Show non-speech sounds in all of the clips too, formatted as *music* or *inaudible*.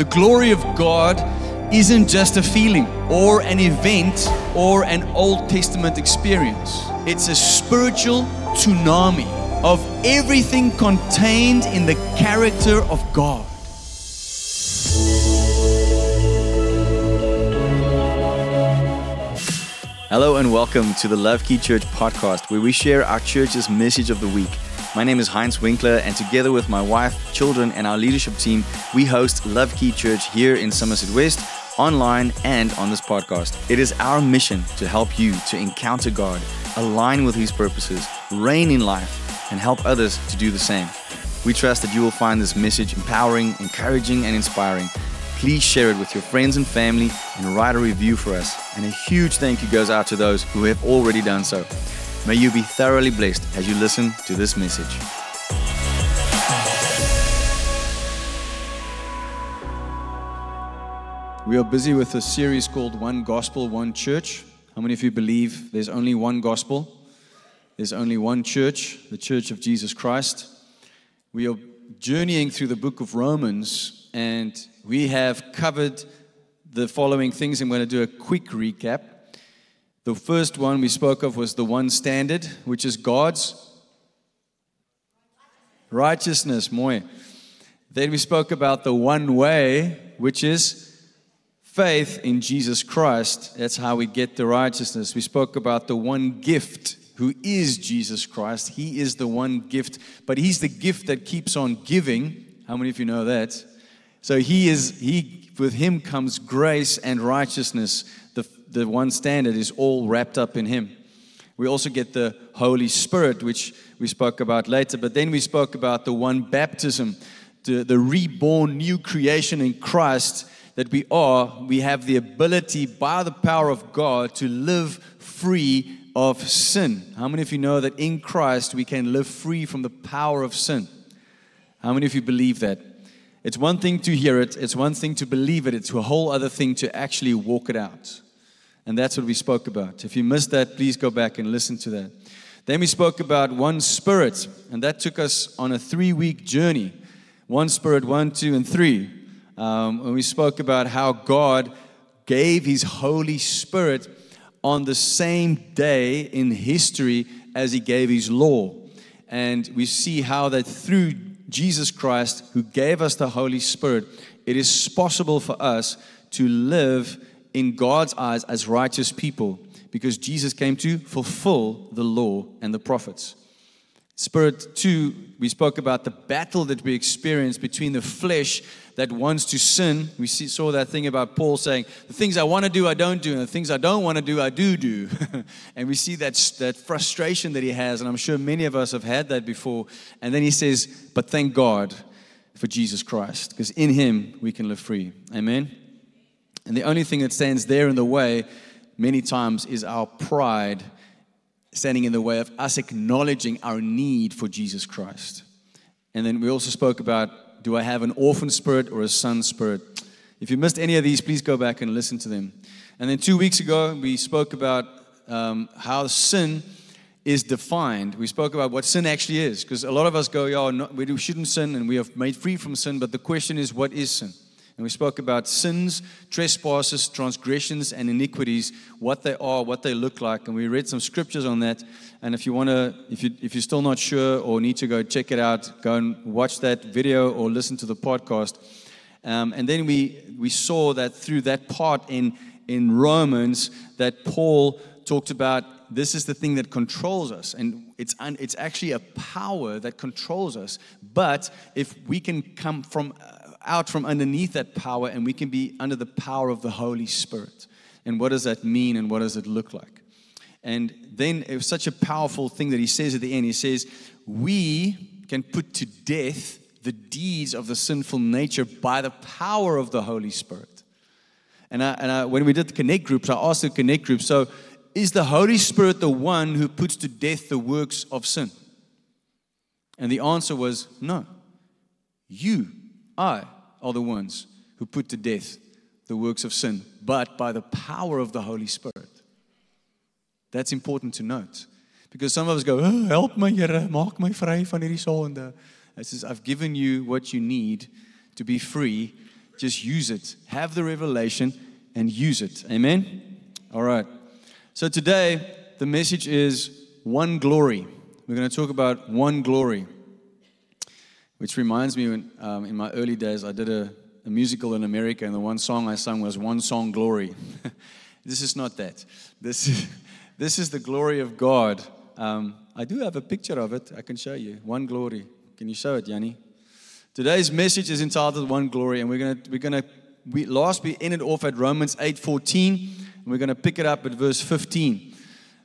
The glory of God isn't just a feeling or an event or an Old Testament experience. It's a spiritual tsunami of everything contained in the character of God. Hello and welcome to the LoveKey Church podcast, where we share our church's message of the week. My name is Heinz Winckler, and together with my wife, children, and our leadership team, we host LoveKey Church here in Somerset West, online, and on this podcast. It is our mission to help you to encounter God, align with His purposes, reign in life, and help others to do the same. We trust that you will find this message empowering, encouraging, and inspiring please share it with your friends and family and write a review for us. And a huge thank you goes out to those who have already done so. May you be thoroughly blessed as you listen to this message. We are busy with a series called One Gospel, One Church. How many of you believe there's only one gospel? There's only one church, the Church of Jesus Christ. We are journeying through the book of Romans, and we have covered the following things. I'm going to do a quick recap. The first one we spoke of was the one standard, which is God's righteousness. Then we spoke about the one way, which is faith in Jesus Christ. That's how we get the righteousness. We spoke about the one gift, who is Jesus Christ. He is the one gift, but He's the gift that keeps on giving. How many of you know that? So he is, he, with him comes grace and righteousness. The, one standard is all wrapped up in him. We also get the Holy Spirit, which we spoke about later. But then we spoke about the one baptism, the, the reborn new creation in Christ that we are. We have the ability by the power of God to live free of sin. How many of you know that in Christ we can live free from the power of sin? How many of you believe that? It's one thing to hear it, it's one thing to believe it, it's a whole other thing to actually walk it out. And that's what we spoke about. If you missed that, please go back and listen to that. Then we spoke about one spirit, and that took us on a three week journey. One spirit, one, two, and three. Um, and we spoke about how God gave His Holy Spirit on the same day in history as He gave His law. And we see how that through Jesus Christ, who gave us the Holy Spirit, it is possible for us to live in God's eyes as righteous people because Jesus came to fulfill the law and the prophets. Spirit 2, we spoke about the battle that we experience between the flesh that wants to sin. We see, saw that thing about Paul saying, The things I want to do, I don't do, and the things I don't want to do, I do do. *laughs* and we see that, that frustration that he has, and I'm sure many of us have had that before. And then he says, But thank God for Jesus Christ, because in him we can live free. Amen. And the only thing that stands there in the way many times is our pride standing in the way of us acknowledging our need for Jesus Christ. And then we also spoke about do I have an orphan spirit or a son spirit? If you missed any of these, please go back and listen to them. And then two weeks ago, we spoke about um, how sin is defined. We spoke about what sin actually is, because a lot of us go, yeah, no, we shouldn't sin and we are made free from sin, but the question is, what is sin? And we spoke about sins, trespasses, transgressions, and iniquities, what they are, what they look like. And we read some scriptures on that. And if you want to, if, you, if you're still not sure or need to go check it out, go and watch that video or listen to the podcast. Um, and then we, we saw that through that part in, in Romans that Paul talked about this is the thing that controls us. And it's, un, it's actually a power that controls us. But if we can come from out from underneath that power and we can be under the power of the Holy Spirit. And what does that mean and what does it look like? And then it was such a powerful thing that he says at the end. He says, We can put to death the deeds of the sinful nature by the power of the Holy Spirit. And, I, and I, when we did the connect groups, I asked the connect group, so is the Holy Spirit the one who puts to death the works of sin? And the answer was no. You I are the ones who put to death the works of sin, but by the power of the Holy Spirit. That's important to note. Because some of us go, oh, help my Here, maak my vry van hierdie sonde. It says, I've given you what you need to be free just use it. Have the revelation and use it. Amen? All right. So today, the message is one glory. We're going to talk about one glory, which reminds me when um, in my early days I did a, a musical in America, and the one song I sung was One Song Glory. *laughs* this is not that. This is, *laughs* this is the glory of God. Um, I do have a picture of it. I can show you. One glory. Can you show it, Yanni? Today's message is entitled One Glory, and we're gonna we're gonna we last we ended off at Romans 8:14, and we're gonna pick it up at verse 15.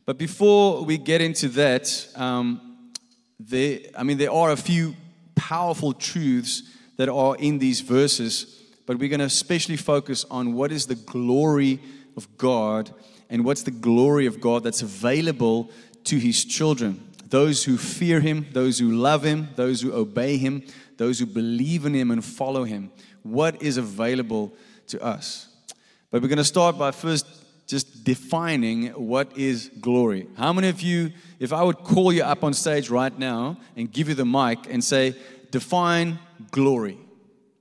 But before we get into that, um, there I mean there are a few powerful truths that are in these verses, but we're gonna especially focus on what is the glory of God and what's the glory of God that's available to His children. Those who fear Him, those who love Him, those who obey Him those who believe in Him and follow Him, what is available to us. But we're going to start by first defining what is glory. How many of you, if I would call you up on stage right now and give you the mic and say, define glory,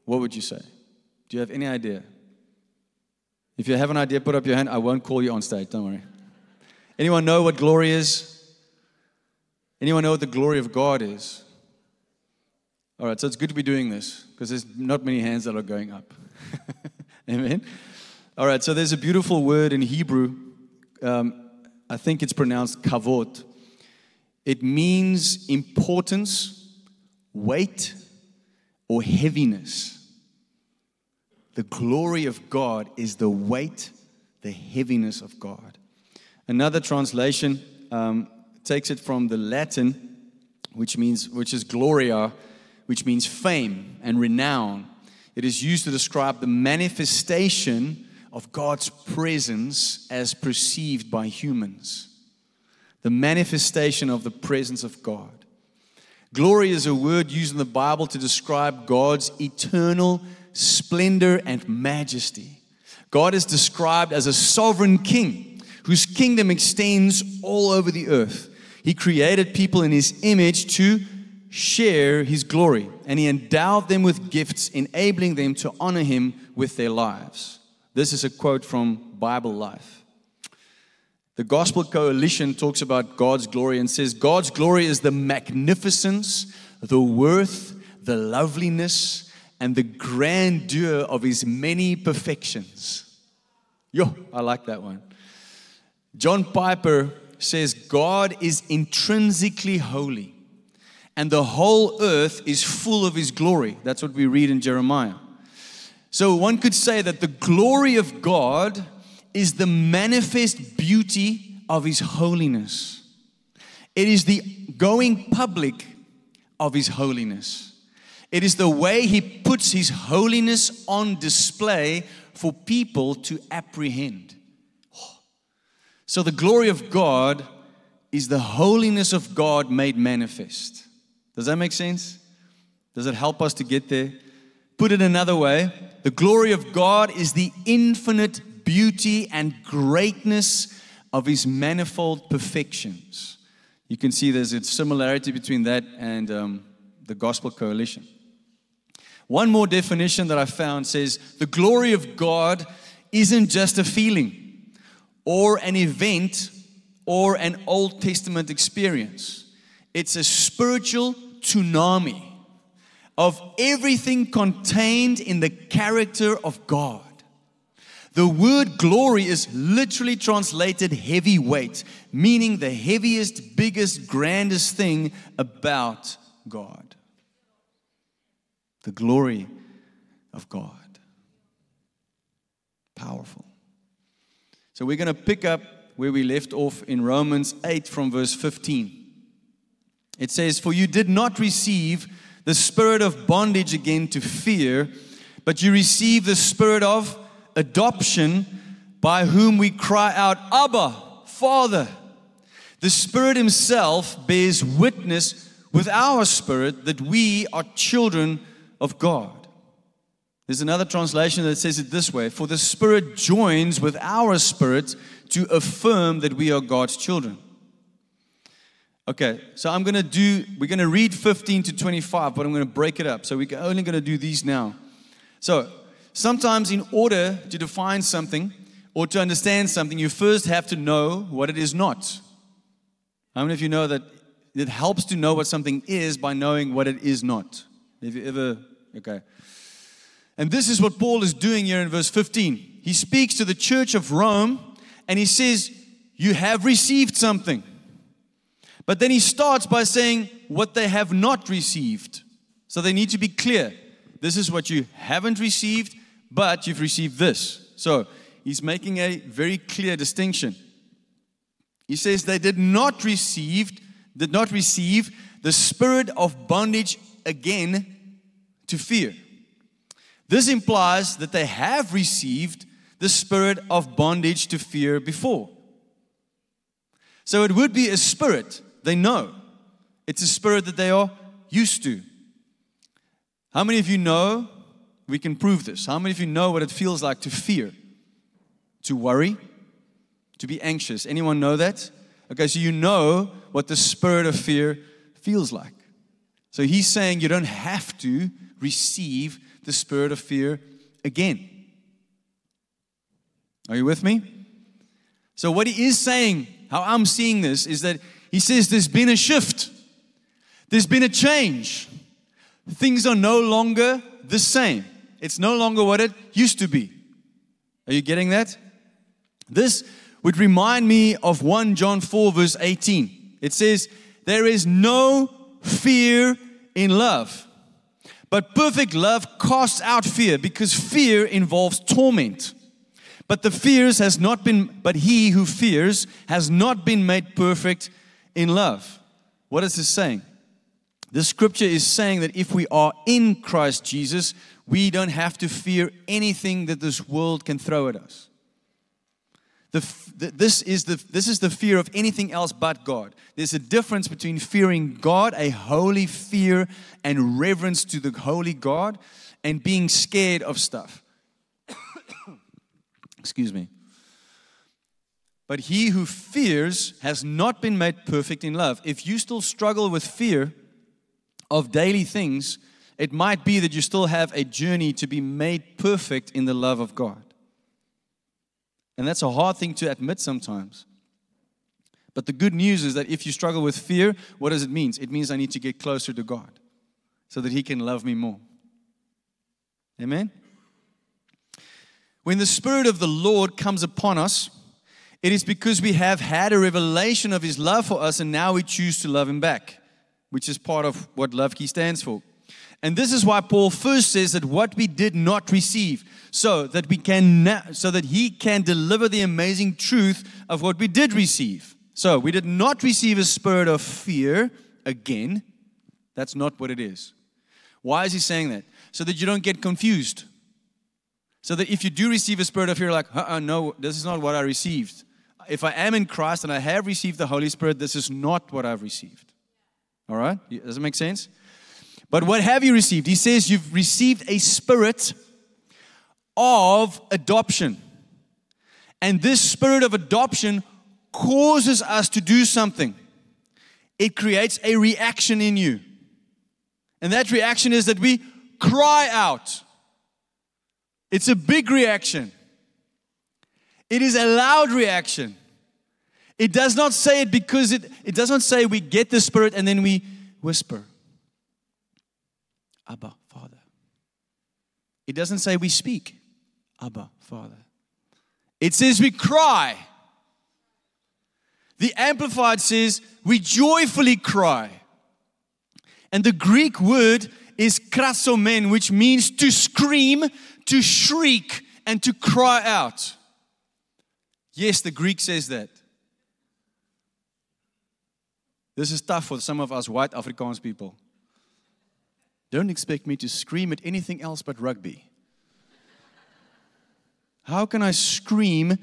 what would you say? Do you have any idea? If you have an idea, put up your hand. I won't call you on stage, don't worry. Anyone know what glory is? Anyone know what the glory of God is? All right, so it's good to be doing this because there's not many hands that are going up. *laughs* Amen. All right, so there's a beautiful word in Hebrew. Um, I think it's pronounced kavod. It means importance, weight, or heaviness. The glory of God is the weight, the heaviness of God. Another translation um, takes it from the Latin, which means which is gloria, which means fame and renown. It is used to describe the manifestation of God's presence as perceived by humans. The manifestation of the presence of God. Glory is a word used in the Bible to describe God's eternal splendor and majesty. God is described as a sovereign king whose kingdom extends all over the earth. He created people in his image to share his glory, and he endowed them with gifts, enabling them to honor him with their lives. This is a quote from Bible Life. The Gospel Coalition talks about God's glory and says, God's glory is the magnificence, the worth, the loveliness, and the grandeur of his many perfections. Yo, I like that one. John Piper says, God is intrinsically holy and the whole earth is full of his glory. That's what we read in Jeremiah. So one could say that the glory of God is the manifest beauty of his holiness. It is the going public of his holiness. It is the way he puts his holiness on display for people to apprehend. So the glory of God is the holiness of God made manifest. Does that make sense? Does it help us to get there? Put it another way the glory of God is the infinite beauty and greatness of His manifold perfections. You can see there's a similarity between that and um, the Gospel Coalition. One more definition that I found says the glory of God isn't just a feeling or an event or an Old Testament experience. It's a spiritual tsunami of everything contained in the character of God. The word glory is literally translated heavyweight, meaning the heaviest, biggest, grandest thing about God. The glory of God. Powerful. So we're going to pick up where we left off in Romans 8 from verse 15. It says, For you did not receive the spirit of bondage again to fear, but you receive the spirit of adoption by whom we cry out, Abba, Father. The Spirit Himself bears witness with our spirit that we are children of God. There's another translation that says it this way For the Spirit joins with our spirit to affirm that we are God's children. Okay, so I'm to do, we're to read 15 to 25, but I'm to break it up. So we're only to do these now. So, sometimes in order to define something or to understand something, you first have to know what it is not. How many of you know that it helps to know what something is by knowing what it is not? Have you ever, okay. And this is what Paul is doing here in verse 15. He speaks to the church of Rome and he says, You have received something. But then he starts by saying what they have not received. So they need to be clear. This is what you haven't received, but you've received this. So he's making a very clear distinction. He says they did not receive, did not receive the spirit of bondage again to fear. This implies that they have received the spirit of bondage to fear before. So it would be a spirit they know. It's a spirit that they are used to. How many of you know? We can prove this. How many of you know what it feels like to fear, to worry, to be anxious? Anyone know that? Okay, so you know what the spirit of fear feels like. So he's saying you don't have to receive the spirit of fear again. Are you with me? So, what he is saying, how I'm seeing this, is that he says there's been a shift, there's been a change. Things are no longer the same. It's no longer what it used to be. Are you getting that? This would remind me of 1 John 4, verse 18. It says, There is no fear in love, but perfect love casts out fear because fear involves torment. But the fears has not been, but he who fears has not been made perfect in love. What is this saying? The scripture is saying that if we are in Christ Jesus, we don't have to fear anything that this world can throw at us. The, the, this, is the, this is the fear of anything else but God. There's a difference between fearing God, a holy fear and reverence to the holy God, and being scared of stuff. *coughs* Excuse me. But he who fears has not been made perfect in love. If you still struggle with fear of daily things, it might be that you still have a journey to be made perfect in the love of God. And that's a hard thing to admit sometimes. But the good news is that if you struggle with fear, what does it mean? It means I need to get closer to God so that He can love me more. Amen? When the Spirit of the Lord comes upon us, it is because we have had a revelation of His love for us and now we choose to love Him back, which is part of what love key stands for. And this is why Paul first says that what we did not receive, so that we can so that he can deliver the amazing truth of what we did receive. So we did not receive a spirit of fear again. That's not what it is. Why is he saying that? So that you don't get confused. So that if you do receive a spirit of fear, like, uh-uh, no, this is not what I received if I am in Christ and I have received the Holy Spirit, this is not what I've received. All right? Does it make sense? But what have you received? He says you've received a spirit of adoption. And this spirit of adoption causes us to do something. It creates a reaction in you. And that reaction is that we cry out. It's a big reaction. It is a loud reaction. It does not say it because it, it does not say we get the Spirit and then we whisper, Abba, Father. It doesn't say we speak, Abba, Father. It says we cry. The Amplified says we joyfully cry. And the Greek word is krasomen, which means to scream, to shriek, and to cry out. Yes, the Greek says that. This is tough for some of us white Afrikaans people. Don't expect me to scream at anything else but rugby. How can I scream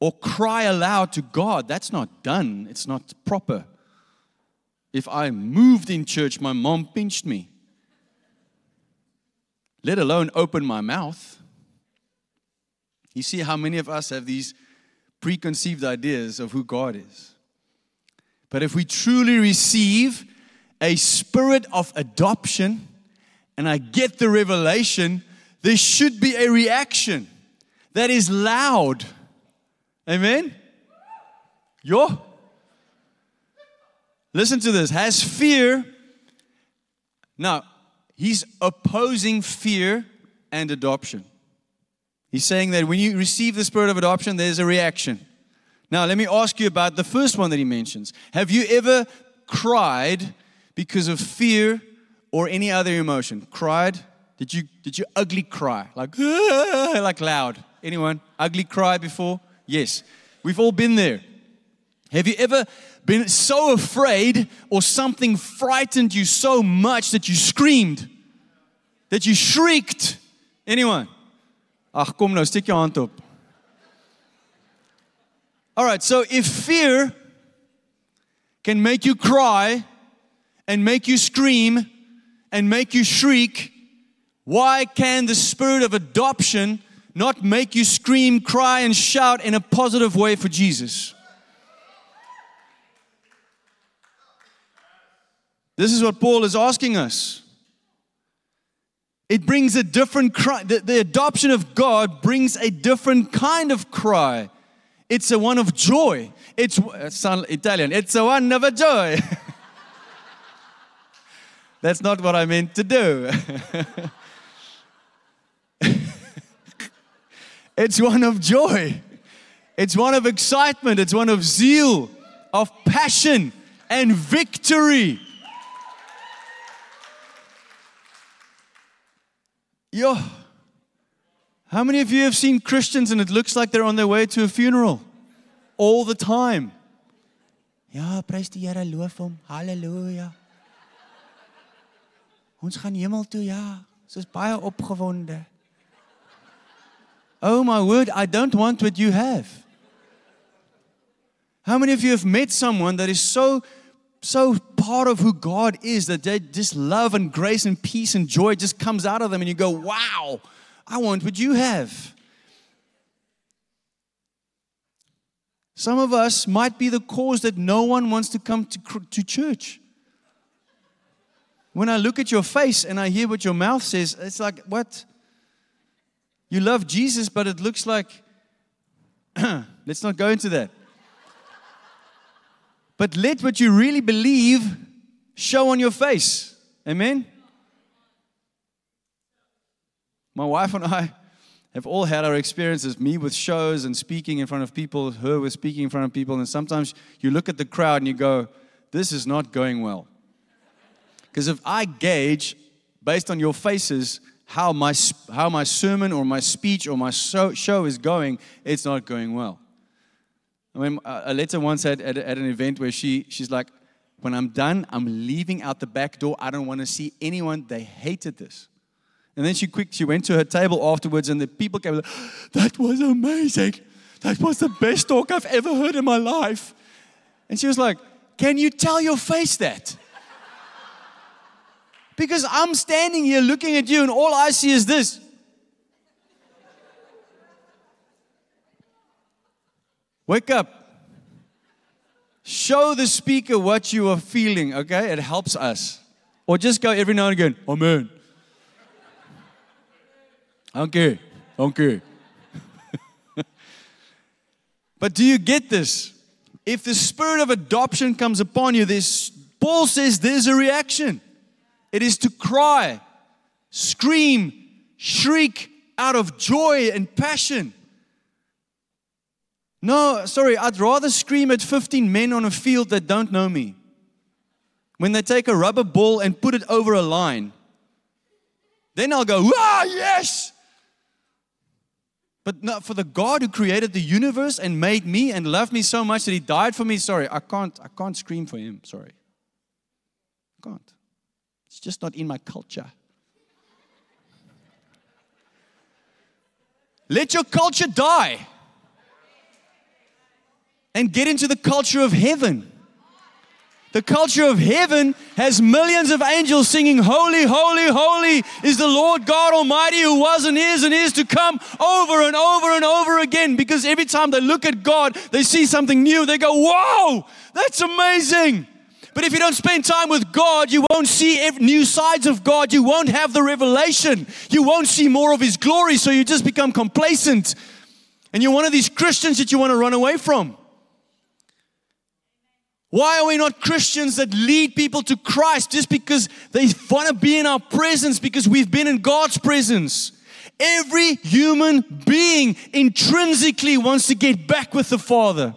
or cry aloud to God? That's not done, it's not proper. If I moved in church, my mom pinched me, let alone open my mouth. You see how many of us have these preconceived ideas of who God is. But if we truly receive a spirit of adoption and I get the revelation, there should be a reaction that is loud. Amen? Yo. Listen to this. Has fear. Now, he's opposing fear and adoption. He's saying that when you receive the spirit of adoption, there's a reaction. Now, let me ask you about the first one that he mentions. Have you ever cried because of fear or any other emotion? Cried? Did you did you ugly cry? Like *laughs* like loud? Anyone ugly cry before? Yes. We've all been there. Have you ever been so afraid or something frightened you so much that you screamed? That you shrieked? Anyone? Ag kom nou, steek jou hand op. All right, so if fear can make you cry and make you scream and make you shriek, why can the spirit of adoption not make you scream, cry, and shout in a positive way for Jesus? This is what Paul is asking us. It brings a different cry. The, the, adoption of God brings a different kind of cry. It's a one of joy. It's, uh, it's Italian. It's a one of a joy. *laughs* That's not what I meant to do. *laughs* it's one of joy. It's one of excitement. It's one of zeal, of passion and victory. Yo, how many of you have seen Christians and it looks like they're on their way to a funeral all the time? Ja, prys die Here, loof hom. Halleluja. Ons gaan hemel toe, ja. Ons is baie opgewonde. Oh my word, I don't want what you have. How many of you have met someone that is so so part of who God is that they just love and grace and peace and joy just comes out of them and you go, "Wow, I want what you have." Some of us might be the cause that no one wants to come to, to church. When I look at your face and I hear what your mouth says, it's like, what? You love Jesus, but it looks like, *clears throat* let's not go into that. But let what you really believe show on your face. Amen? My wife and I have all had our experiences, me with shows and speaking in front of people, her with speaking in front of people. And sometimes you look at the crowd and you go, this is not going well. Because if I gauge based on your faces how my, how my sermon or my speech or my show, is going, it's not going well. I mean, uh, Aletté once had at, at an event where she, she's like, when I'm done, I'm leaving out the back door. I don't want to see anyone. They hated this. And then she quick, she went to her table afterwards, and the people came. Like, that was amazing. That was the best talk I've ever heard in my life. And she was like, "Can you tell your face that?" *laughs* Because I'm standing here looking at you, and all I see is this. Wake up. Show the speaker what you are feeling, okay? It helps us. Or just go every now and again, Amen. Okay, okay. *laughs* but do you get this? If the spirit of adoption comes upon you, this Paul says there's a reaction. It is to cry, scream, shriek out of joy and passion. No, sorry, I'd rather scream at 15 men on a field that don't know me. When they take a rubber ball and put it over a line, then I'll go, ah, yes! But not for the God who created the universe and made me and loved me so much that he died for me, sorry, I can't, I can't scream for him, sorry. I can't. It's just not in my culture. Let your culture die and get into the culture of heaven. The culture of heaven has millions of angels singing, Holy, holy, holy is the Lord God Almighty who was and is and is to come over and over and over again. Because every time they look at God, they see something new. They go, Whoa, that's amazing. But if you don't spend time with God, you won't see new sides of God. You won't have the revelation. You won't see more of His glory. So you just become complacent. And you're one of these Christians that you want to run away from. Why are we not Christians that lead people to Christ just because they want to be in our presence because we've been in God's presence? Every human being intrinsically wants to get back with the Father.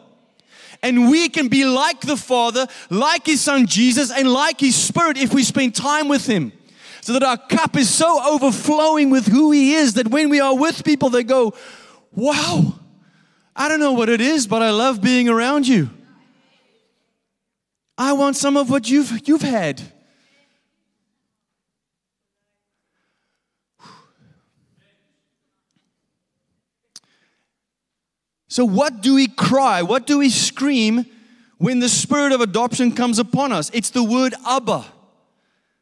And we can be like the Father, like His Son Jesus, and like His Spirit if we spend time with Him. So that our cup is so overflowing with who He is that when we are with people, they go, Wow, I don't know what it is, but I love being around you. I want some of what you've, you've had. So, what do we cry? What do we scream when the spirit of adoption comes upon us? It's the word Abba,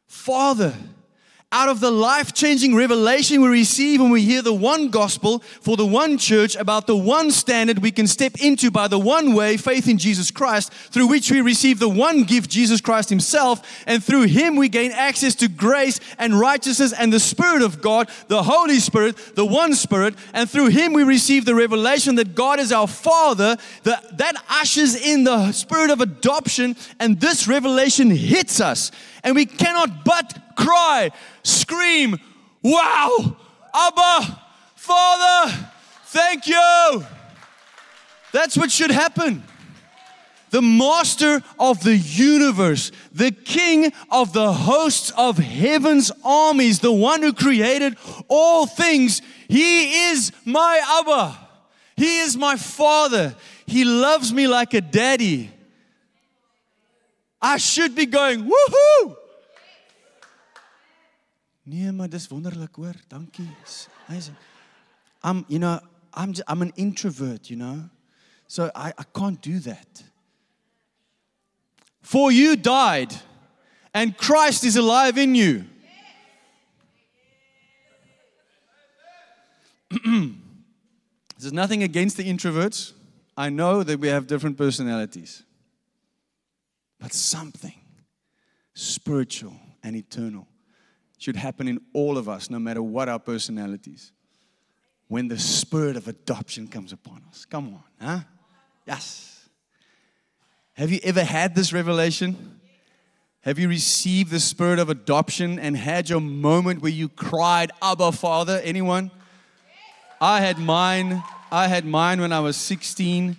Father out of the life changing revelation we receive when we hear the one gospel for the one church about the one standard we can step into by the one way, faith in Jesus Christ, through which we receive the one gift, Jesus Christ Himself, and through Him we gain access to grace and righteousness and the Spirit of God, the Holy Spirit, the one Spirit, and through Him we receive the revelation that God is our Father. that, that ushers in the spirit of adoption, and this revelation hits us, and we cannot but cry, scream, Wow, Abba, Father, thank you. That's what should happen. The master of the universe, the king of the hosts of heaven's armies, the one who created all things, he is my Abba. He is my father. He loves me like a daddy. I should be going, woohoo! Nee, maar dis wonderlik hoor. Dankie. Amazing. I'm, you know, I'm just, I'm an introvert, you know. So I, I can't do that. For you died and Christ is alive in you. *clears throat* There's nothing against the introverts. I know that we have different personalities. But something spiritual and eternal should happen in all of us, no matter what our personalities. When the spirit of adoption comes upon us. Come on, huh? Yes. Have you ever had this revelation? Have you received the spirit of adoption and had your moment where you cried, Abba, Father? Anyone? I had mine. I had mine when I was 16,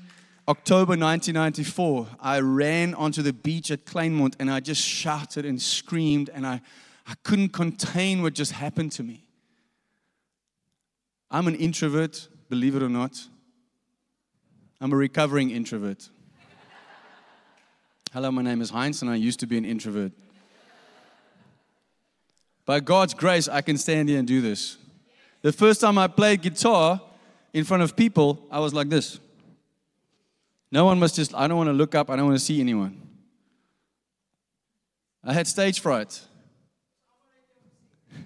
October 1994. I ran onto the beach at Kleinmond and I just shouted and screamed and I I couldn't contain what just happened to me. I'm an introvert, believe it or not. I'm a recovering introvert. Hello, my name is Heinz, and I used to be an introvert. By God's grace, I can stand here and do this. The first time I played guitar in front of people, I was like this. No one must just, I don't want to look up, I don't want to see anyone. I had stage fright. *laughs*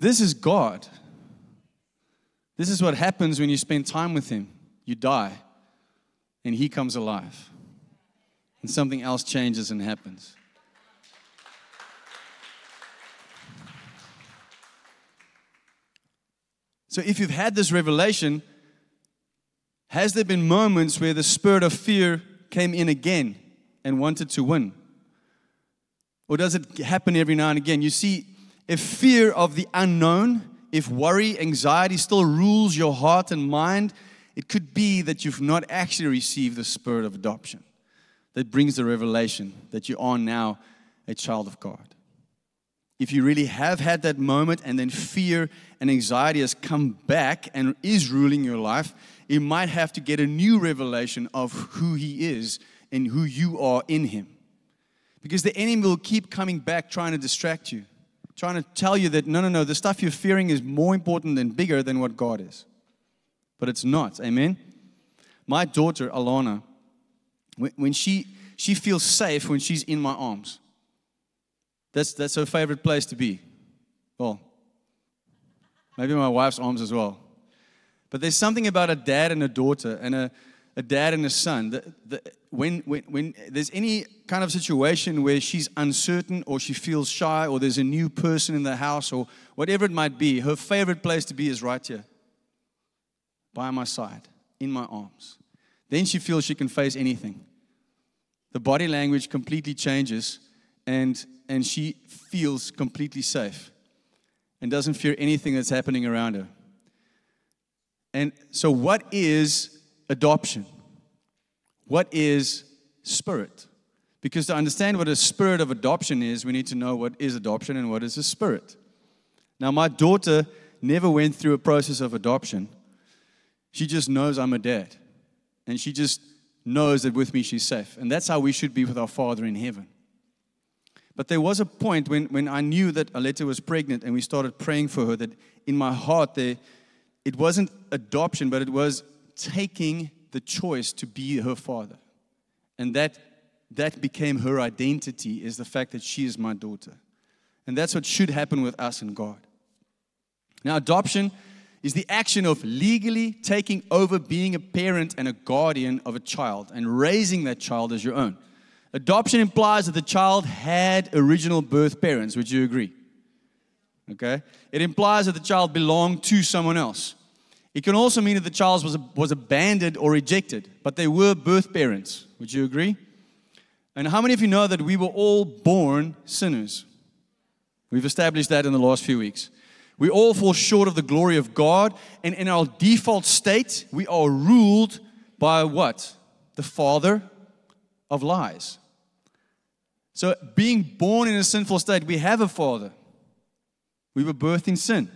This is God. This is what happens when you spend time with Him. You die, and He comes alive, and something else changes and happens. So, if you've had this revelation, has there been moments where the spirit of fear came in again and wanted to win? Or does it happen every now and again? You see, if fear of the unknown, if worry, anxiety still rules your heart and mind, it could be that you've not actually received the spirit of adoption that brings the revelation that you are now a child of God. If you really have had that moment and then fear and anxiety has come back and is ruling your life, you might have to get a new revelation of who He is and who you are in Him. Because the enemy will keep coming back trying to distract you trying to tell you that no, no, no, the stuff you're fearing is more important and bigger than what God is. But it's not. Amen. My daughter, Alana, when she she feels safe when she's in my arms. That's that's her favorite place to be. Well, maybe my wife's arms as well. But there's something about a dad and a daughter and a, a dad and a son, the, when, when, when there's any kind of situation where she's uncertain or she feels shy or there's a new person in the house or whatever it might be, her favorite place to be is right here, by my side, in my arms. Then she feels she can face anything. The body language completely changes and, and she feels completely safe and doesn't fear anything that's happening around her. And so, what is adoption? What is spirit? Because to understand what a spirit of adoption is, we need to know what is adoption and what is a spirit. Now, my daughter never went through a process of adoption. She just knows I'm a dad. And she just knows that with me she's safe. And that's how we should be with our Father in heaven. But there was a point when, when I knew that Aletté was pregnant and we started praying for her that in my heart there, it wasn't adoption, but it was taking the choice to be her father. And that, that became her identity is the fact that she is my daughter. And that's what should happen with us and God. Now, adoption is the action of legally taking over being a parent and a guardian of a child and raising that child as your own. Adoption implies that the child had original birth parents. Would you agree? Okay? It implies that the child belonged to someone else. It can also mean that the child was, was abandoned or rejected, but they were birth parents. Would you agree? And how many of you know that we were all born sinners? We've established that in the last few weeks. We all fall short of the glory of God, and in our default state, we are ruled by what? The father of lies. So, being born in a sinful state, we have a father. We were birthed in sin.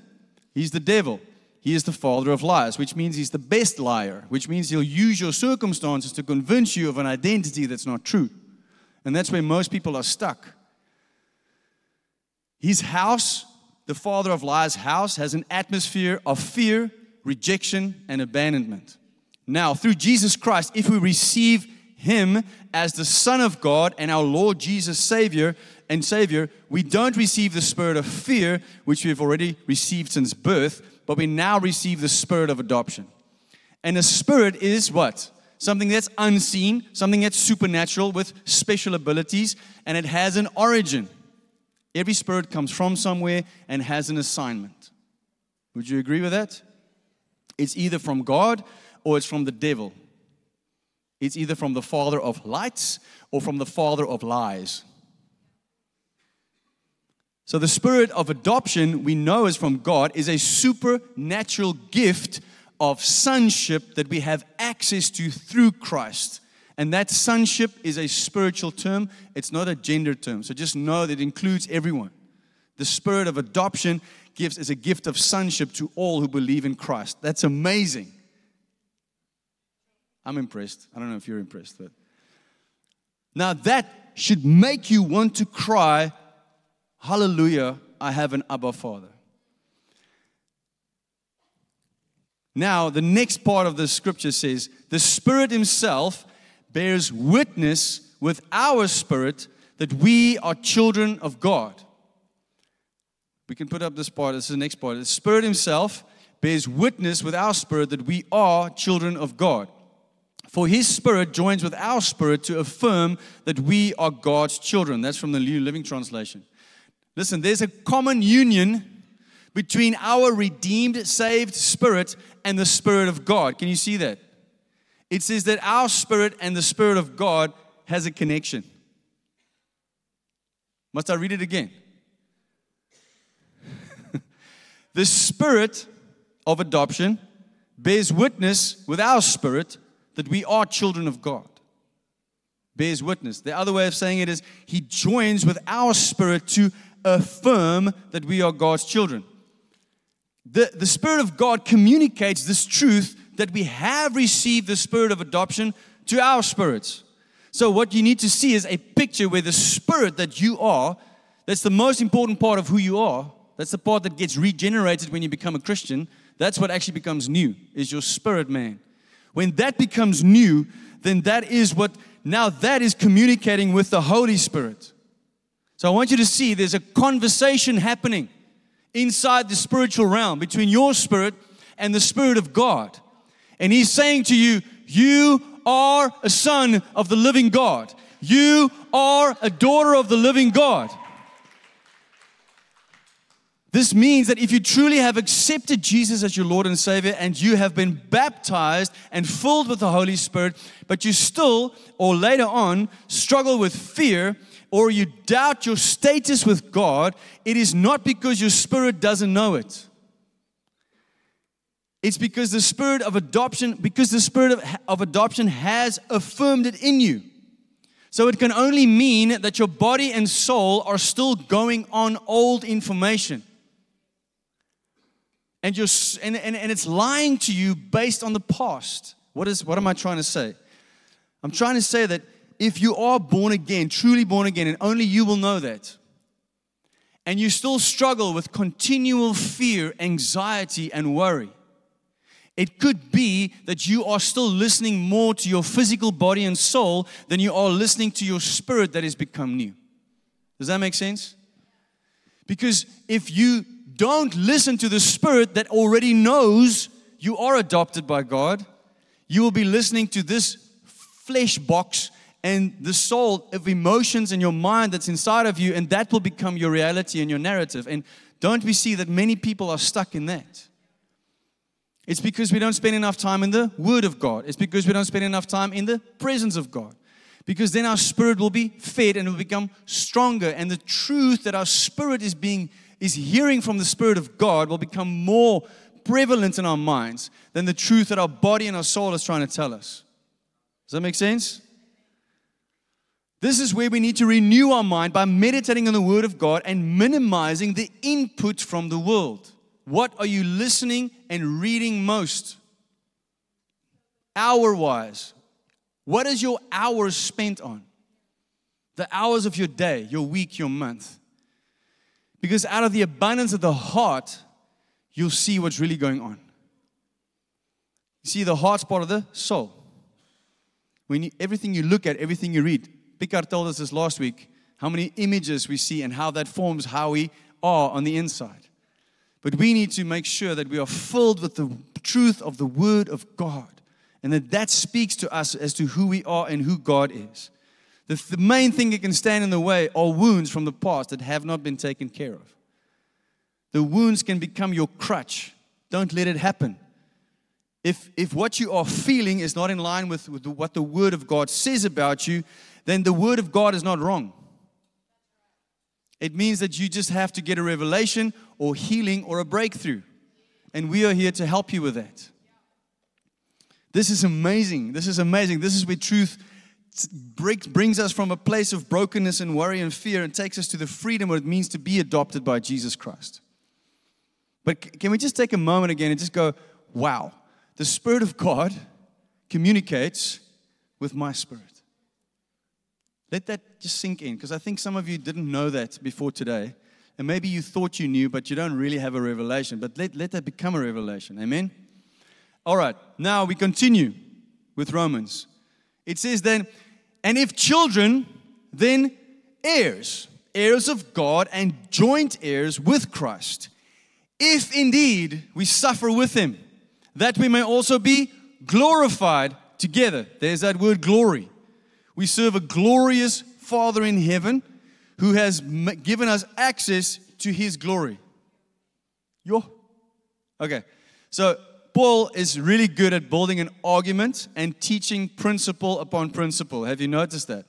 He's the devil. He is the father of lies, which means he's the best liar, which means he'll use your circumstances to convince you of an identity that's not true. And that's where most people are stuck. His house the father of lies house has an atmosphere of fear, rejection, and abandonment. Now, through Jesus Christ, if we receive him as the Son of God and our Lord Jesus Savior and Savior, we don't receive the spirit of fear, which we've already received since birth, but we now receive the spirit of adoption. And a spirit is what? Something that's unseen, something that's supernatural with special abilities, and it has an origin. Every spirit comes from somewhere and has an assignment. Would you agree with that? It's either from God or it's from the devil. It's either from the father of lights or from the father of lies. So, the spirit of adoption we know is from God is a supernatural gift of sonship that we have access to through Christ. And that sonship is a spiritual term, it's not a gender term. So just know that it includes everyone. The spirit of adoption gives as a gift of sonship to all who believe in Christ. That's amazing. I'm impressed. I don't know if you're impressed, but now that should make you want to cry, Hallelujah, I have an Abba Father. Now, the next part of the scripture says, The Spirit Himself bears witness with our spirit that we are children of God. We can put up this part, this is the next part. The Spirit Himself bears witness with our spirit that we are children of God. For His Spirit joins with our spirit to affirm that we are God's children. That's from the New Living Translation. Listen, there's a common union between our redeemed, saved spirit and the Spirit of God. Can you see that? it says that our spirit and the Spirit of God has a connection. Must I read it again? *laughs* the Spirit of adoption bears witness with our spirit that we are children of God. Bears witness. The other way of saying it is, He joins with our spirit to affirm that we are God's children. The, the Spirit of God communicates this truth that we have received the spirit of adoption to our spirits. So, what you need to see is a picture where the spirit that you are, that's the most important part of who you are, that's the part that gets regenerated when you become a Christian. That's what actually becomes new, is your spirit man. When that becomes new, then that is what, now that is communicating with the Holy Spirit. So I want you to see there's a conversation happening inside the spiritual realm between your spirit and the Spirit of God. And he's saying to you, You are a son of the living God. You are a daughter of the living God. This means that if you truly have accepted Jesus as your Lord and Savior and you have been baptized and filled with the Holy Spirit, but you still, or later on, struggle with fear or you doubt your status with God, it is not because your spirit doesn't know it. It's because the spirit of adoption, because the spirit of, of adoption has affirmed it in you. So it can only mean that your body and soul are still going on old information and, you're, and, and, and it's lying to you based on the past. What, is, what am I trying to say? I'm trying to say that if you are born again, truly born again, and only you will know that, and you still struggle with continual fear, anxiety, and worry, it could be that you are still listening more to your physical body and soul than you are listening to your spirit that has become new. Does that make sense? Because if you don't listen to the spirit that already knows you are adopted by God, you will be listening to this flesh box and the soul of emotions in your mind that's inside of you, and that will become your reality and your narrative. And don't we see that many people are stuck in that? It's because we don't spend enough time in the Word of God. It's because we don't spend enough time in the presence of God. Because then our spirit will be fed and will become stronger. And the truth that our spirit is being is hearing from the Spirit of God will become more prevalent in our minds than the truth that our body and our soul is trying to tell us. Does that make sense? This is where we need to renew our mind by meditating on the Word of God and minimizing the input from the world. What are you listening and reading most? Hour wise. What is your hours spent on? The hours of your day, your week, your month. Because out of the abundance of the heart, you'll see what's really going on. You see, the heart's part of the soul. When you, everything you look at, everything you read, Picard told us this last week, how many images we see and how that forms how we are on the inside. But we need to make sure that we are filled with the truth of the Word of God and that that speaks to us as to who we are and who God is. The, the main thing that can stand in the way are wounds from the past that have not been taken care of. The wounds can become your crutch. Don't let it happen. If, if what you are feeling is not in line with, with what the Word of God says about you, then the Word of God is not wrong. It means that you just have to get a revelation or healing or a breakthrough. And we are here to help you with that. This is amazing. This is amazing. This is where truth brings us from a place of brokenness and worry and fear and takes us to the freedom what it means to be adopted by Jesus Christ. But can we just take a moment again and just go, wow, the Spirit of God communicates with my spirit. Let that just sink in because I think some of you didn't know that before today. And maybe you thought you knew, but you don't really have a revelation. But let, let that become a revelation. Amen? All right, now we continue with Romans. It says then, and if children, then heirs, heirs of God and joint heirs with Christ. If indeed we suffer with him, that we may also be glorified together. There's that word glory. We serve a glorious Father in heaven who has given us access to his glory. Yo. Okay. So Paul is really good at building an argument and teaching principle upon principle. Have you noticed that?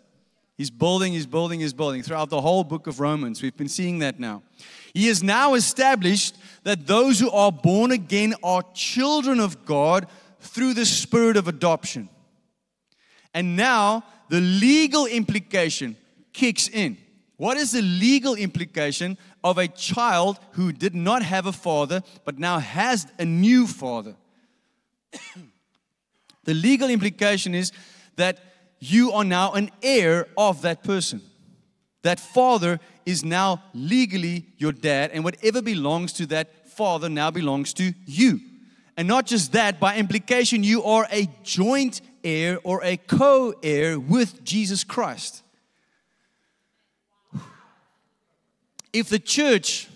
He's building, he's building, he's building throughout the whole book of Romans. We've been seeing that now. He has now established that those who are born again are children of God through the spirit of adoption. And now the legal implication kicks in. What is the legal implication of a child who did not have a father but now has a new father? the legal implication is that you are now an heir of that person. That father is now legally your dad, and whatever belongs to that father now belongs to you. And not just that, by implication, you are a joint heir or a co heir with Jesus Christ. if the church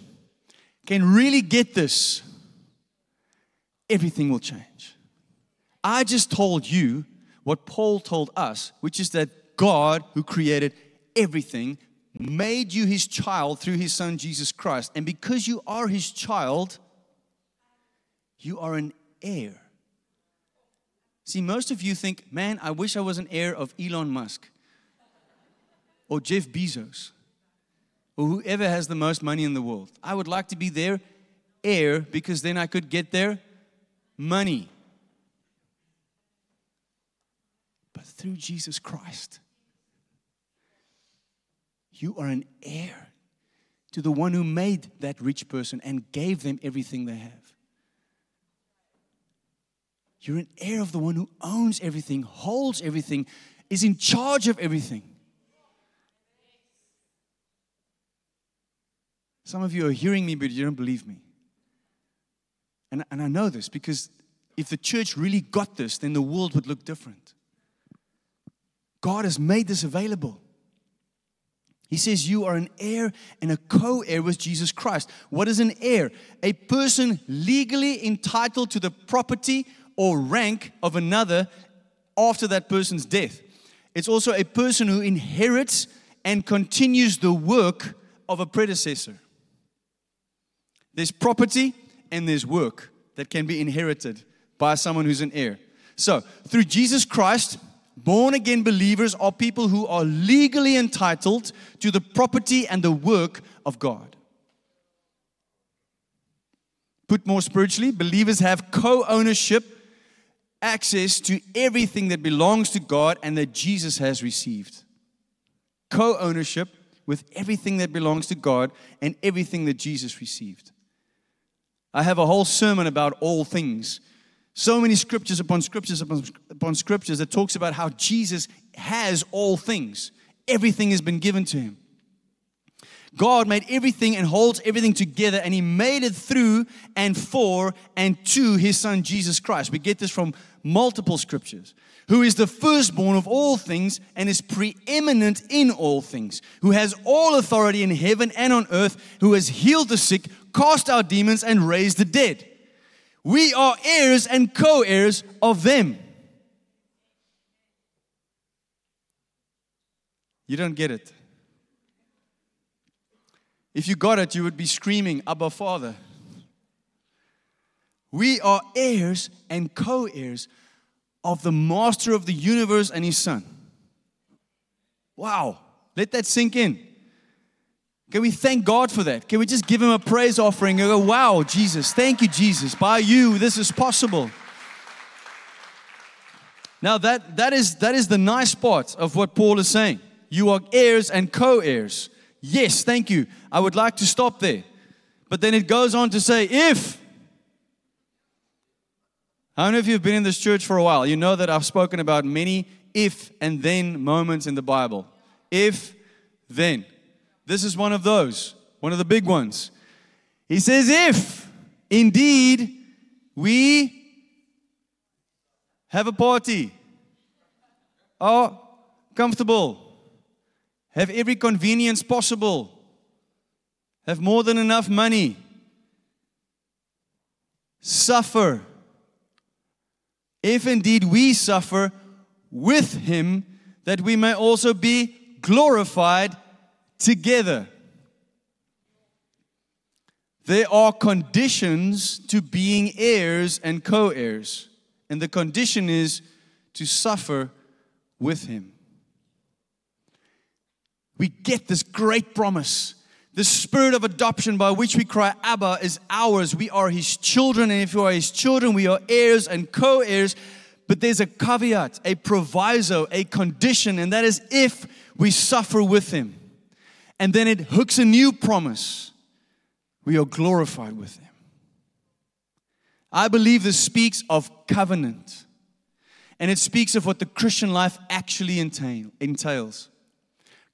can really get this, everything will change. I just told you what Paul told us, which is that God, who created everything, made you his child through his son Jesus Christ. And because you are his child, you are an heir. See, most of you think, man, I wish I was an heir of Elon Musk or Jeff Bezos or whoever has the most money in the world. I would like to be their heir because then I could get their money. But through Jesus Christ, you are an heir to the one who made that rich person and gave them everything they have. You're an heir of the one who owns everything, holds everything, is in charge of everything. Some of you are hearing me, but you don't believe me. And, and I know this because if the church really got this, then the world would look different. God has made this available. He says you are an heir and a co heir with Jesus Christ. What is an heir? A person legally entitled to the property or rank of another after that person's death. It's also a person who inherits and continues the work of a predecessor. There's property and there's work that can be inherited by someone who's an heir. So, through Jesus Christ, Born again believers are people who are legally entitled to the property and the work of God. Put more spiritually, believers have co ownership, access to everything that belongs to God and that Jesus has received. Co ownership with everything that belongs to God and everything that Jesus received. I have a whole sermon about all things so many scriptures upon scriptures upon, upon scriptures that talks about how Jesus has all things. Everything has been given to him. God made everything and holds everything together, and He made it through and for and to His Son Jesus Christ. We get this from multiple scriptures. Who is the firstborn of all things and is preeminent in all things, who has all authority in heaven and on earth, who has healed the sick, cast out demons, and raised the dead. We are heirs and co heirs of them. You don't get it. If you got it, you would be screaming, Abba, Father. We are heirs and co heirs of the master of the universe and his son. Wow, let that sink in. Can we thank God for that? Can we just give Him a praise offering and go, wow, Jesus, thank you, Jesus. By you, this is possible. Now, that, that, is, that is the nice part of what Paul is saying. You are heirs and co heirs. Yes, thank you. I would like to stop there. But then it goes on to say, if. I don't know if you have been in this church for a while? You know that I've spoken about many if and then moments in the Bible. If, then. This is one of those, one of the big ones. He says, If indeed we have a party, are comfortable, have every convenience possible, have more than enough money, suffer. If indeed we suffer with him, that we may also be glorified together. There are conditions to being heirs and co heirs, and the condition is to suffer with Him. We get this great promise. The spirit of adoption by which we cry, Abba, is ours. We are His children, and if we are His children, we are heirs and co heirs. But there's a caveat, a proviso, a condition, and that is if we suffer with Him. And then it hooks a new promise. We are glorified with Him. I believe this speaks of covenant. And it speaks of what the Christian life actually entail, entails.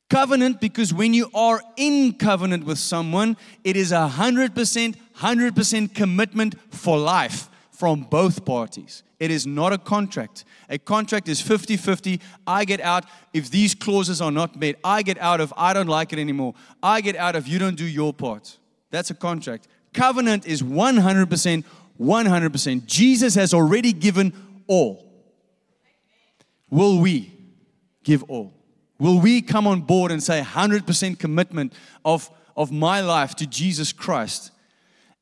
Covenant, because when you are in covenant with someone, it is a 100%, 100% commitment for life from both parties. It is not a contract. A contract is 50 50. I get out if these clauses are not met. I get out if I don't like it anymore. I get out if you don't do your part. That's a contract. Covenant is 100%, 100%. Jesus has already given all. will we give all? Will we come on board and say 100% commitment of, of my life to Jesus Christ?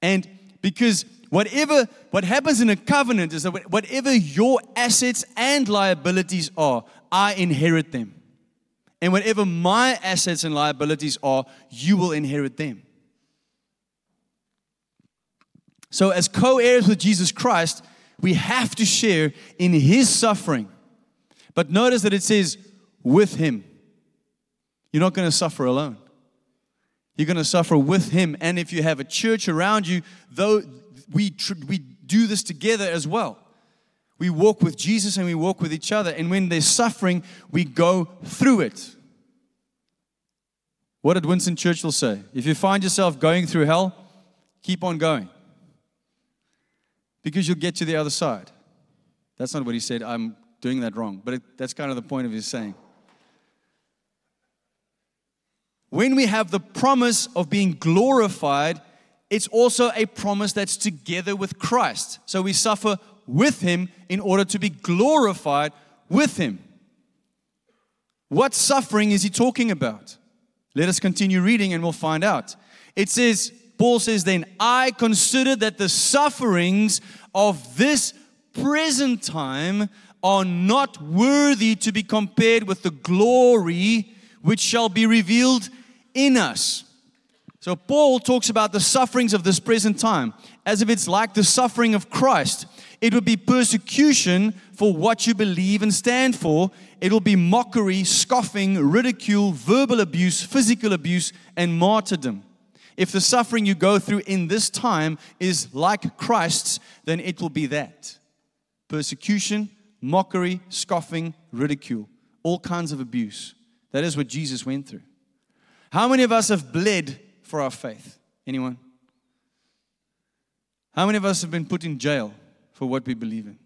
And because whatever what happens in a covenant is that whatever your assets and liabilities are, I inherit them. And whatever my assets and liabilities are, you will inherit them. So, as co heirs with Jesus Christ, we have to share in his suffering. But notice that it says, with him. You're not going to suffer alone. You're going to suffer with him. And if you have a church around you, though we, tr- we do this together as well. We walk with Jesus and we walk with each other. And when there's suffering, we go through it. What did Winston Churchill say? If you find yourself going through hell, keep on going. Because you'll get to the other side. That's not what he said. I'm doing that wrong. But it, that's kind of the point of his saying. When we have the promise of being glorified, it's also a promise that's together with Christ. So we suffer with him in order to be glorified with him. What suffering is he talking about? Let us continue reading and we'll find out. It says, Paul says, Then I consider that the sufferings of this present time are not worthy to be compared with the glory which shall be revealed in us. So, Paul talks about the sufferings of this present time as if it's like the suffering of Christ. It would be persecution for what you believe and stand for. It will be mockery, scoffing, ridicule, verbal abuse, physical abuse, and martyrdom. If the suffering you go through in this time is like Christ's, then it will be that persecution, mockery, scoffing, ridicule, all kinds of abuse. That is what Jesus went through. How many of us have bled for our faith? Anyone? How many of us have been put in jail for what we believe in?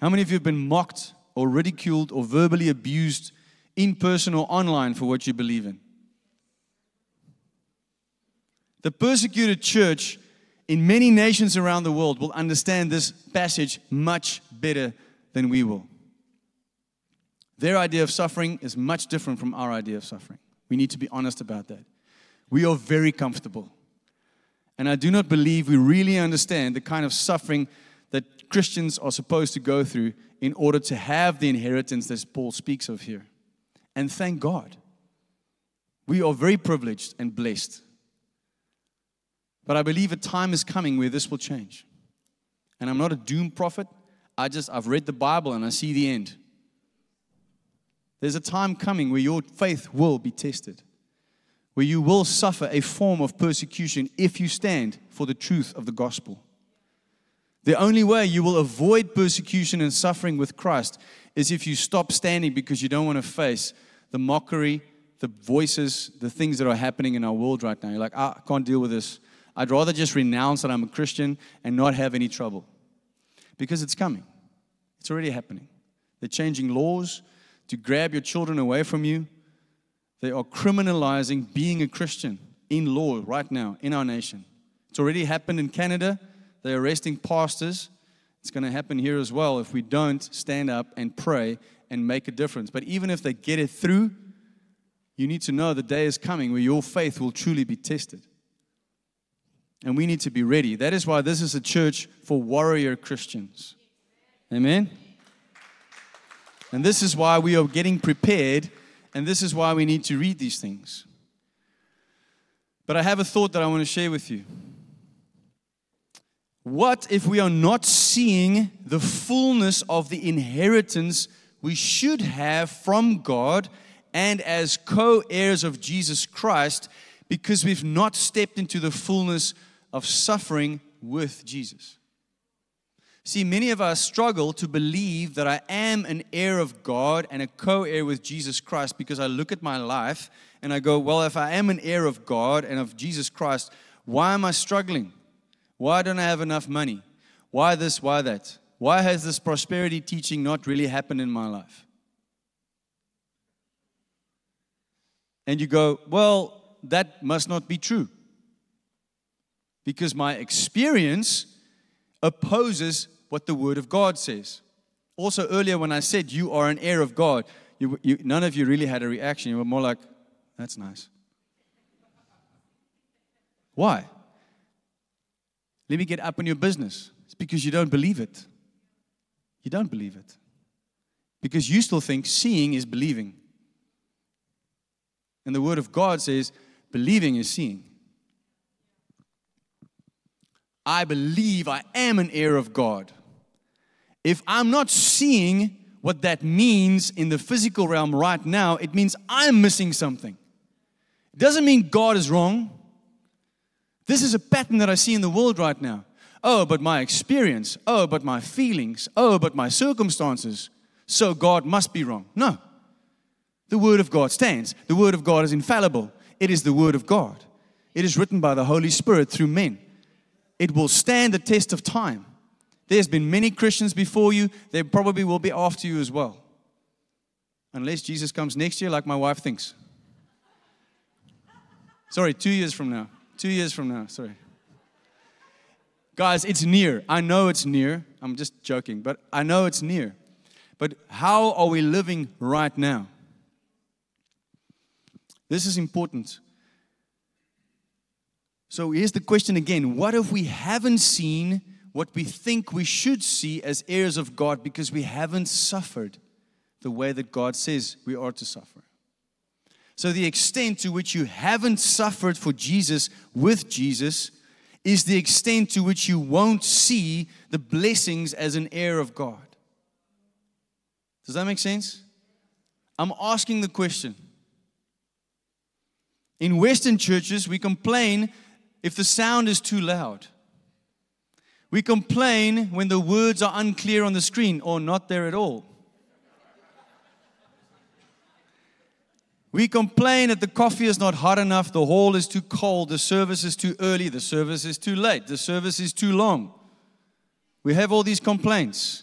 How many of you have been mocked or ridiculed or verbally abused in person or online for what you believe in? The persecuted church in many nations around the world will understand this passage much better than we will. Their idea of suffering is much different from our idea of suffering. We need to be honest about that. We are very comfortable. And I do not believe we really understand the kind of suffering that Christians are supposed to go through in order to have the inheritance that Paul speaks of here. And thank God. We are very privileged and blessed. But I believe a time is coming where this will change. And I'm not a doom prophet. I just I've read the Bible and I see the end. There's a time coming where your faith will be tested, where you will suffer a form of persecution if you stand for the truth of the gospel. The only way you will avoid persecution and suffering with Christ is if you stop standing because you don't want to face the mockery, the voices, the things that are happening in our world right now. You're like, ah, I can't deal with this. I'd rather just renounce that I'm a Christian and not have any trouble because it's coming. It's already happening. They're changing laws, to grab your children away from you. They are criminalizing being a Christian in law right now in our nation. It's already happened in Canada. They're arresting pastors. It's going to happen here as well if we don't stand up and pray and make a difference. But even if they get it through, you need to know the day is coming where your faith will truly be tested. And we need to be ready. That is why this is a church for warrior Christians. Amen. And this is why we are getting prepared, and this is why we need to read these things. But I have a thought that I want to share with you. What if we are not seeing the fullness of the inheritance we should have from God and as co heirs of Jesus Christ because we've not stepped into the fullness of suffering with Jesus? See, many of us struggle to believe that I am an heir of God and a co heir with Jesus Christ because I look at my life and I go, well, if I am an heir of God and of Jesus Christ, why am I struggling? Why don't I have enough money? Why this? Why that? Why has this prosperity teaching not really happened in my life? And you go, well, that must not be true. Because my experience opposes what the Word of God says. also earlier when I said you are an heir of God, you, you, none of you really had a reaction. You were more like, that's nice. Why? Let me get up in your business. It's because you don't believe it. You don't believe it. Because you still think seeing is believing. And the Word of God says believing is seeing. I believe I am an heir of God. If I'm not seeing what that means in the physical realm right now, it means I'm missing something. It doesn't mean God is wrong. This is a pattern that I see in the world right now. Oh, but my experience. Oh, but my feelings. Oh, but my circumstances. So God must be wrong. No. The Word of God stands. The Word of God is infallible. It is the Word of God. It is written by the Holy Spirit through men. It will stand the test of time. There's been many Christians before you, there probably will be after you as well. Unless Jesus comes next year, like my wife thinks. Sorry, two years from now. Two years from now, sorry. Guys, it's near. I know it's near. I'm just joking, but I know it's near. But how are we living right now? This is important. So here's the question again What if we haven't seen what we think we should see as heirs of God because we haven't suffered the way that God says we are to suffer. So, the extent to which you haven't suffered for Jesus with Jesus is the extent to which you won't see the blessings as an heir of God. Does that make sense? I'm asking the question. In Western churches, we complain if the sound is too loud. We complain when the words are unclear on the screen or not there at all. We complain that the coffee is not hot enough, the hall is too cold, the service is too early, the service is too late, the service is too long. We have all these complaints.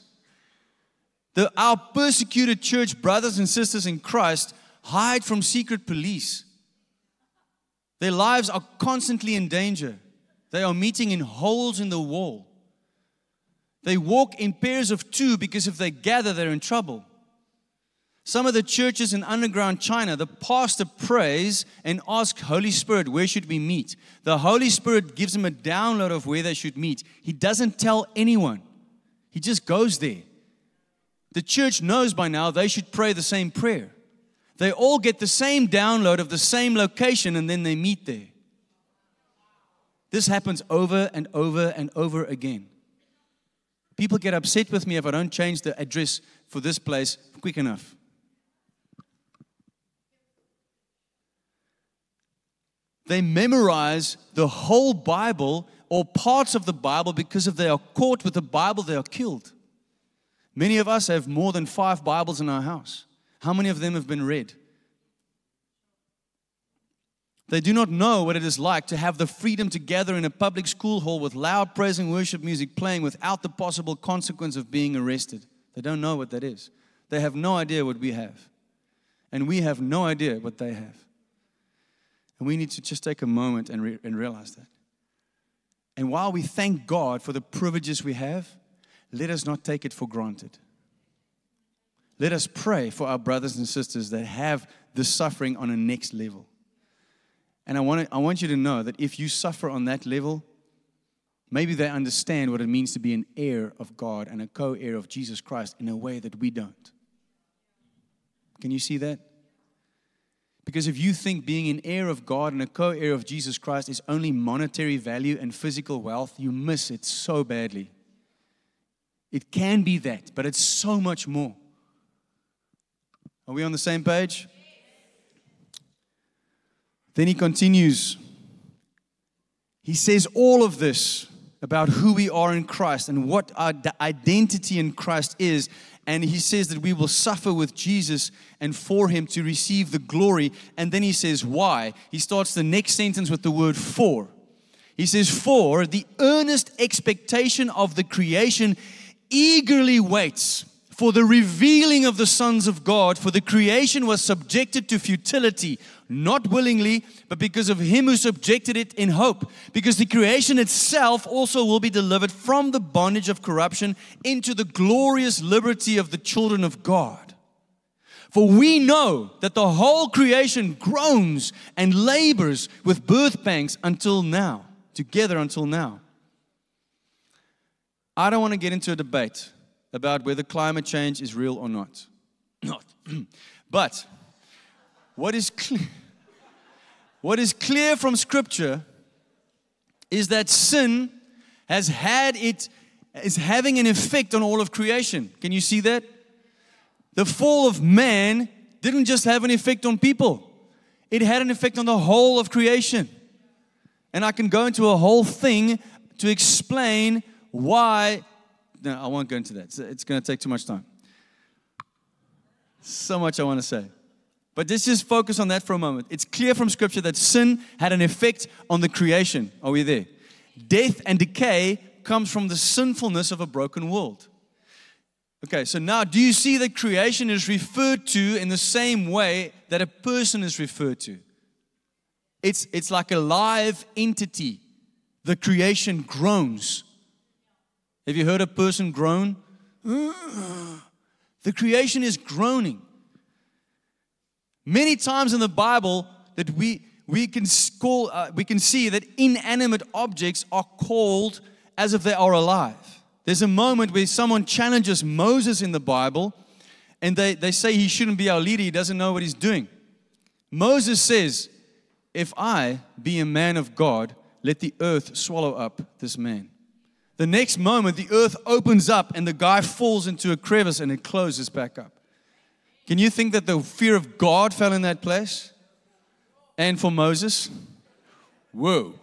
The, our persecuted church brothers and sisters in Christ hide from secret police. Their lives are constantly in danger. They are meeting in holes in the wall. They walk in pairs of two because if they gather, they're in trouble. Some of the churches in underground China, the pastor prays and asks Holy Spirit, where should we meet? The Holy Spirit gives him a download of where they should meet. He doesn't tell anyone. He just goes there. The church knows by now they should pray the same prayer. They all get the same download of the same location and then they meet there. This happens over and over and over again. People get upset with me if I don't change the address for this place quick enough. They memorize the whole Bible or parts of the Bible because if they are caught with the Bible, they are killed. Many of us have more than five Bibles in our house. How many of them have been read? They do not know what it is like to have the freedom to gather in a public school hall with loud praise and worship music playing without the possible consequence of being arrested. They don't know what that is. They have no idea what we have. And we have no idea what they have. And we need to just take a moment and, re- and realize that. And while we thank God for the privileges we have, let us not take it for granted. Let us pray for our brothers and sisters that have the suffering on a next level. And I want, to, I want you to know that if you suffer on that level, maybe they understand what it means to be an heir of God and a co heir of Jesus Christ in a way that we don't. Can you see that? Because if you think being an heir of God and a co heir of Jesus Christ is only monetary value and physical wealth, you miss it so badly. It can be that, but it's so much more. Are we on the same page? Then he continues. He says all of this about who we are in Christ and what our identity in Christ is. And he says that we will suffer with Jesus and for him to receive the glory. And then he says, why? He starts the next sentence with the word for. He says, For the earnest expectation of the creation eagerly waits for the revealing of the sons of God, for the creation was subjected to futility, not willingly, but because of him who subjected it in hope. Because the creation itself also will be delivered from the bondage of corruption into the glorious liberty of the children of God. For we know that the whole creation groans and labors with birth pangs until now, together until now. I don't want to get into a debate about whether climate change is real or not. *clears throat* Not. *clears throat* but what is clear, *laughs* what is clear from scripture is that sin has had it is having an effect on all of creation. Can you see that? The fall of man didn't just have an effect on people. It had an effect on the whole of creation. And I can go into a whole thing to explain why no, I won't go into that. It's, it's going to take too much time. So much I want to say. But let's just focus on that for a moment. It's clear from Scripture that sin had an effect on the creation. Are we there? Death and decay comes from the sinfulness of a broken world. Okay, so now do you see that creation is referred to in the same way that a person is referred to? It's, it's like a live entity. The creation groans have you heard a person groan? The creation is groaning. Many times in the Bible that we we can call uh, we can see that inanimate objects are called as if they are alive. There's a moment where someone challenges Moses in the Bible and they, they say he shouldn't be our leader, he doesn't know what he's doing. Moses says, If I be a man of God, let the earth swallow up this man. The next moment, the earth opens up and the guy falls into a crevice and it closes back up. Can you think that the fear of God fell in that place? And for Moses? Whoa.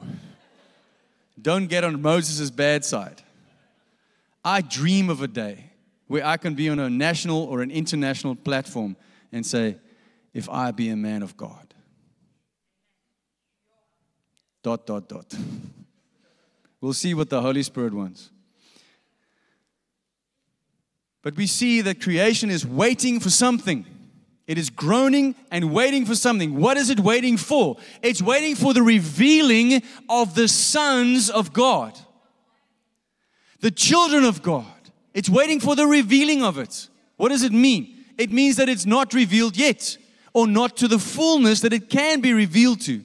Don't get on Moses' bad side. I dream of a day where I can be on a national or an international platform and say, if I be a man of God. Dot, dot, dot. We'll see what the Holy Spirit wants. But we see that creation is waiting for something. It is groaning and waiting for something. What is it waiting for? It's waiting for the revealing of the sons of God, the children of God. It's waiting for the revealing of it. What does it mean? It means that it's not revealed yet, or not to the fullness that it can be revealed to.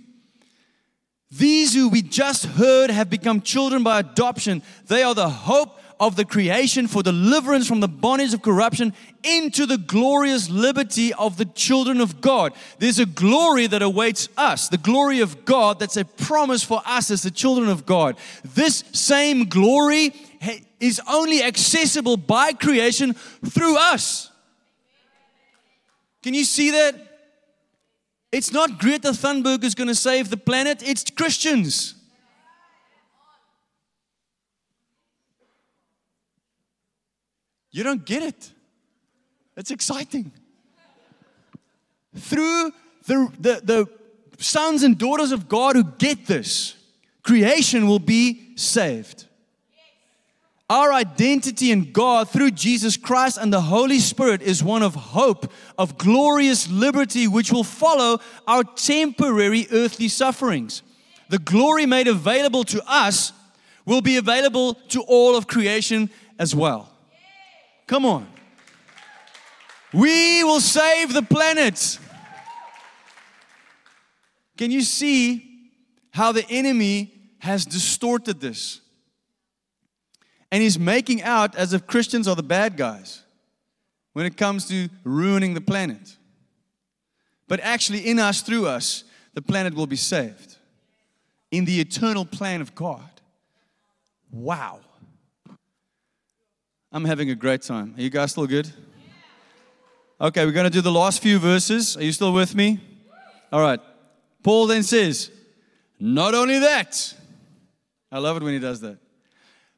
These who we just heard have become children by adoption. They are the hope of the creation for deliverance from the bondage of corruption into the glorious liberty of the children of God. There's a glory that awaits us, the glory of God that's a promise for us as the children of God. This same glory is only accessible by creation through us. Can you see that? It's not Greta Thunberg who's going to save the planet, it's Christians. You don't get it. It's exciting. Through the, the, the sons and daughters of God who get this, creation will be saved. Our identity in God through Jesus Christ and the Holy Spirit is one of hope, of glorious liberty, which will follow our temporary earthly sufferings. The glory made available to us will be available to all of creation as well. Come on. We will save the planet. Can you see how the enemy has distorted this? And he's making out as if Christians are the bad guys when it comes to ruining the planet. But actually, in us, through us, the planet will be saved in the eternal plan of God. Wow. I'm having a great time. Are you guys still good? Okay, we're going to do the last few verses. Are you still with me? All right. Paul then says, Not only that, I love it when he does that.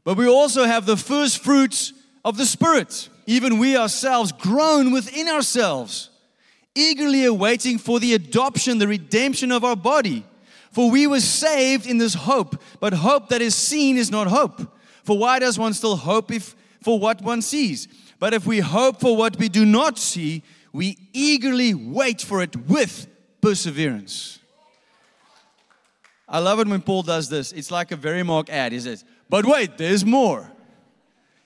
But we also have the first fruits of the Spirit. Even we ourselves groan within ourselves, eagerly awaiting for the adoption, the redemption of our body. For we were saved in this hope, but hope that is seen is not hope. For why does one still hope if for what one sees? But if we hope for what we do not see, we eagerly wait for it with perseverance. I love it when Paul does this. It's like a very mark ad. He says, But wait, there's more.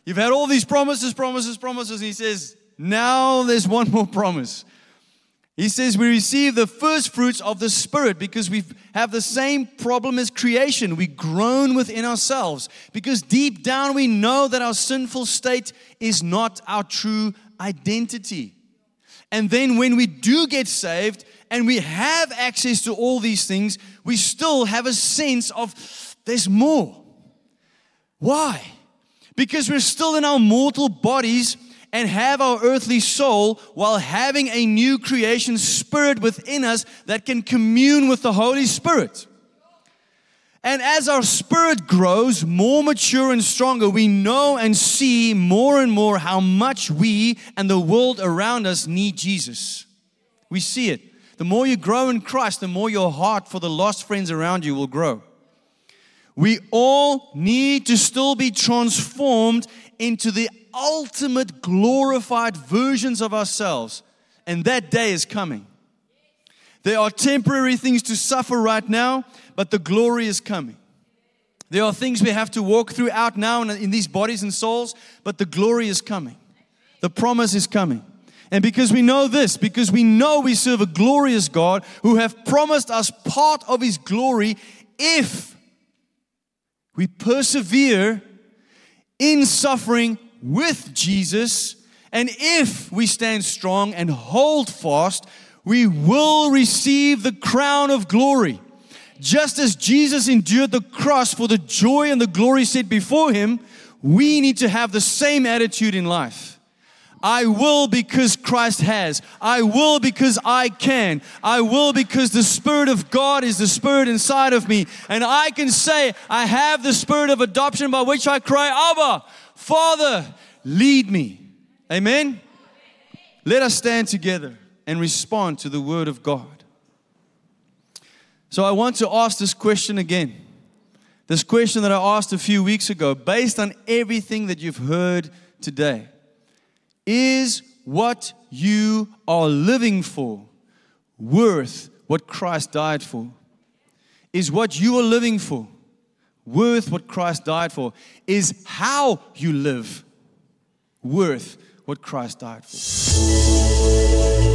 You've had all these promises, promises, promises. And he says, Now there's one more promise. He says we receive the first fruits of the Spirit because we have the same problem as creation. We groan within ourselves because deep down we know that our sinful state is not our true identity. And then when we do get saved and we have access to all these things, we still have a sense of there's more. Why? Because we're still in our mortal bodies and have our earthly soul while having a new creation spirit within us that can commune with the Holy Spirit. And as our spirit grows more mature and stronger, we know and see more and more how much we and the world around us need Jesus. We see it. The more you grow in Christ, the more your heart for the lost friends around you will grow. We all need to still be transformed into the ultimate glorified versions of ourselves. And that day is coming. There are temporary things to suffer right now, but the glory is coming. There are things we have to walk through out now in these bodies and souls, but the glory is coming. The promise is coming. And because we know this, because we know we serve a glorious God who have promised us part of his glory if we persevere in suffering with Jesus, and if we stand strong and hold fast, we will receive the crown of glory. Just as Jesus endured the cross for the joy and the glory set before him, we need to have the same attitude in life. I will because Christ has. I will because I can. I will because the Spirit of God is the Spirit inside of me. And I can say, I have the Spirit of adoption by which I cry, Abba, Father, lead me. Amen? Let us stand together and respond to the Word of God. So I want to ask this question again. This question that I asked a few weeks ago, based on everything that you've heard today. Is what you are living for worth what Christ died for? Is what you are living for worth what Christ died for? Is how you live worth what Christ died for?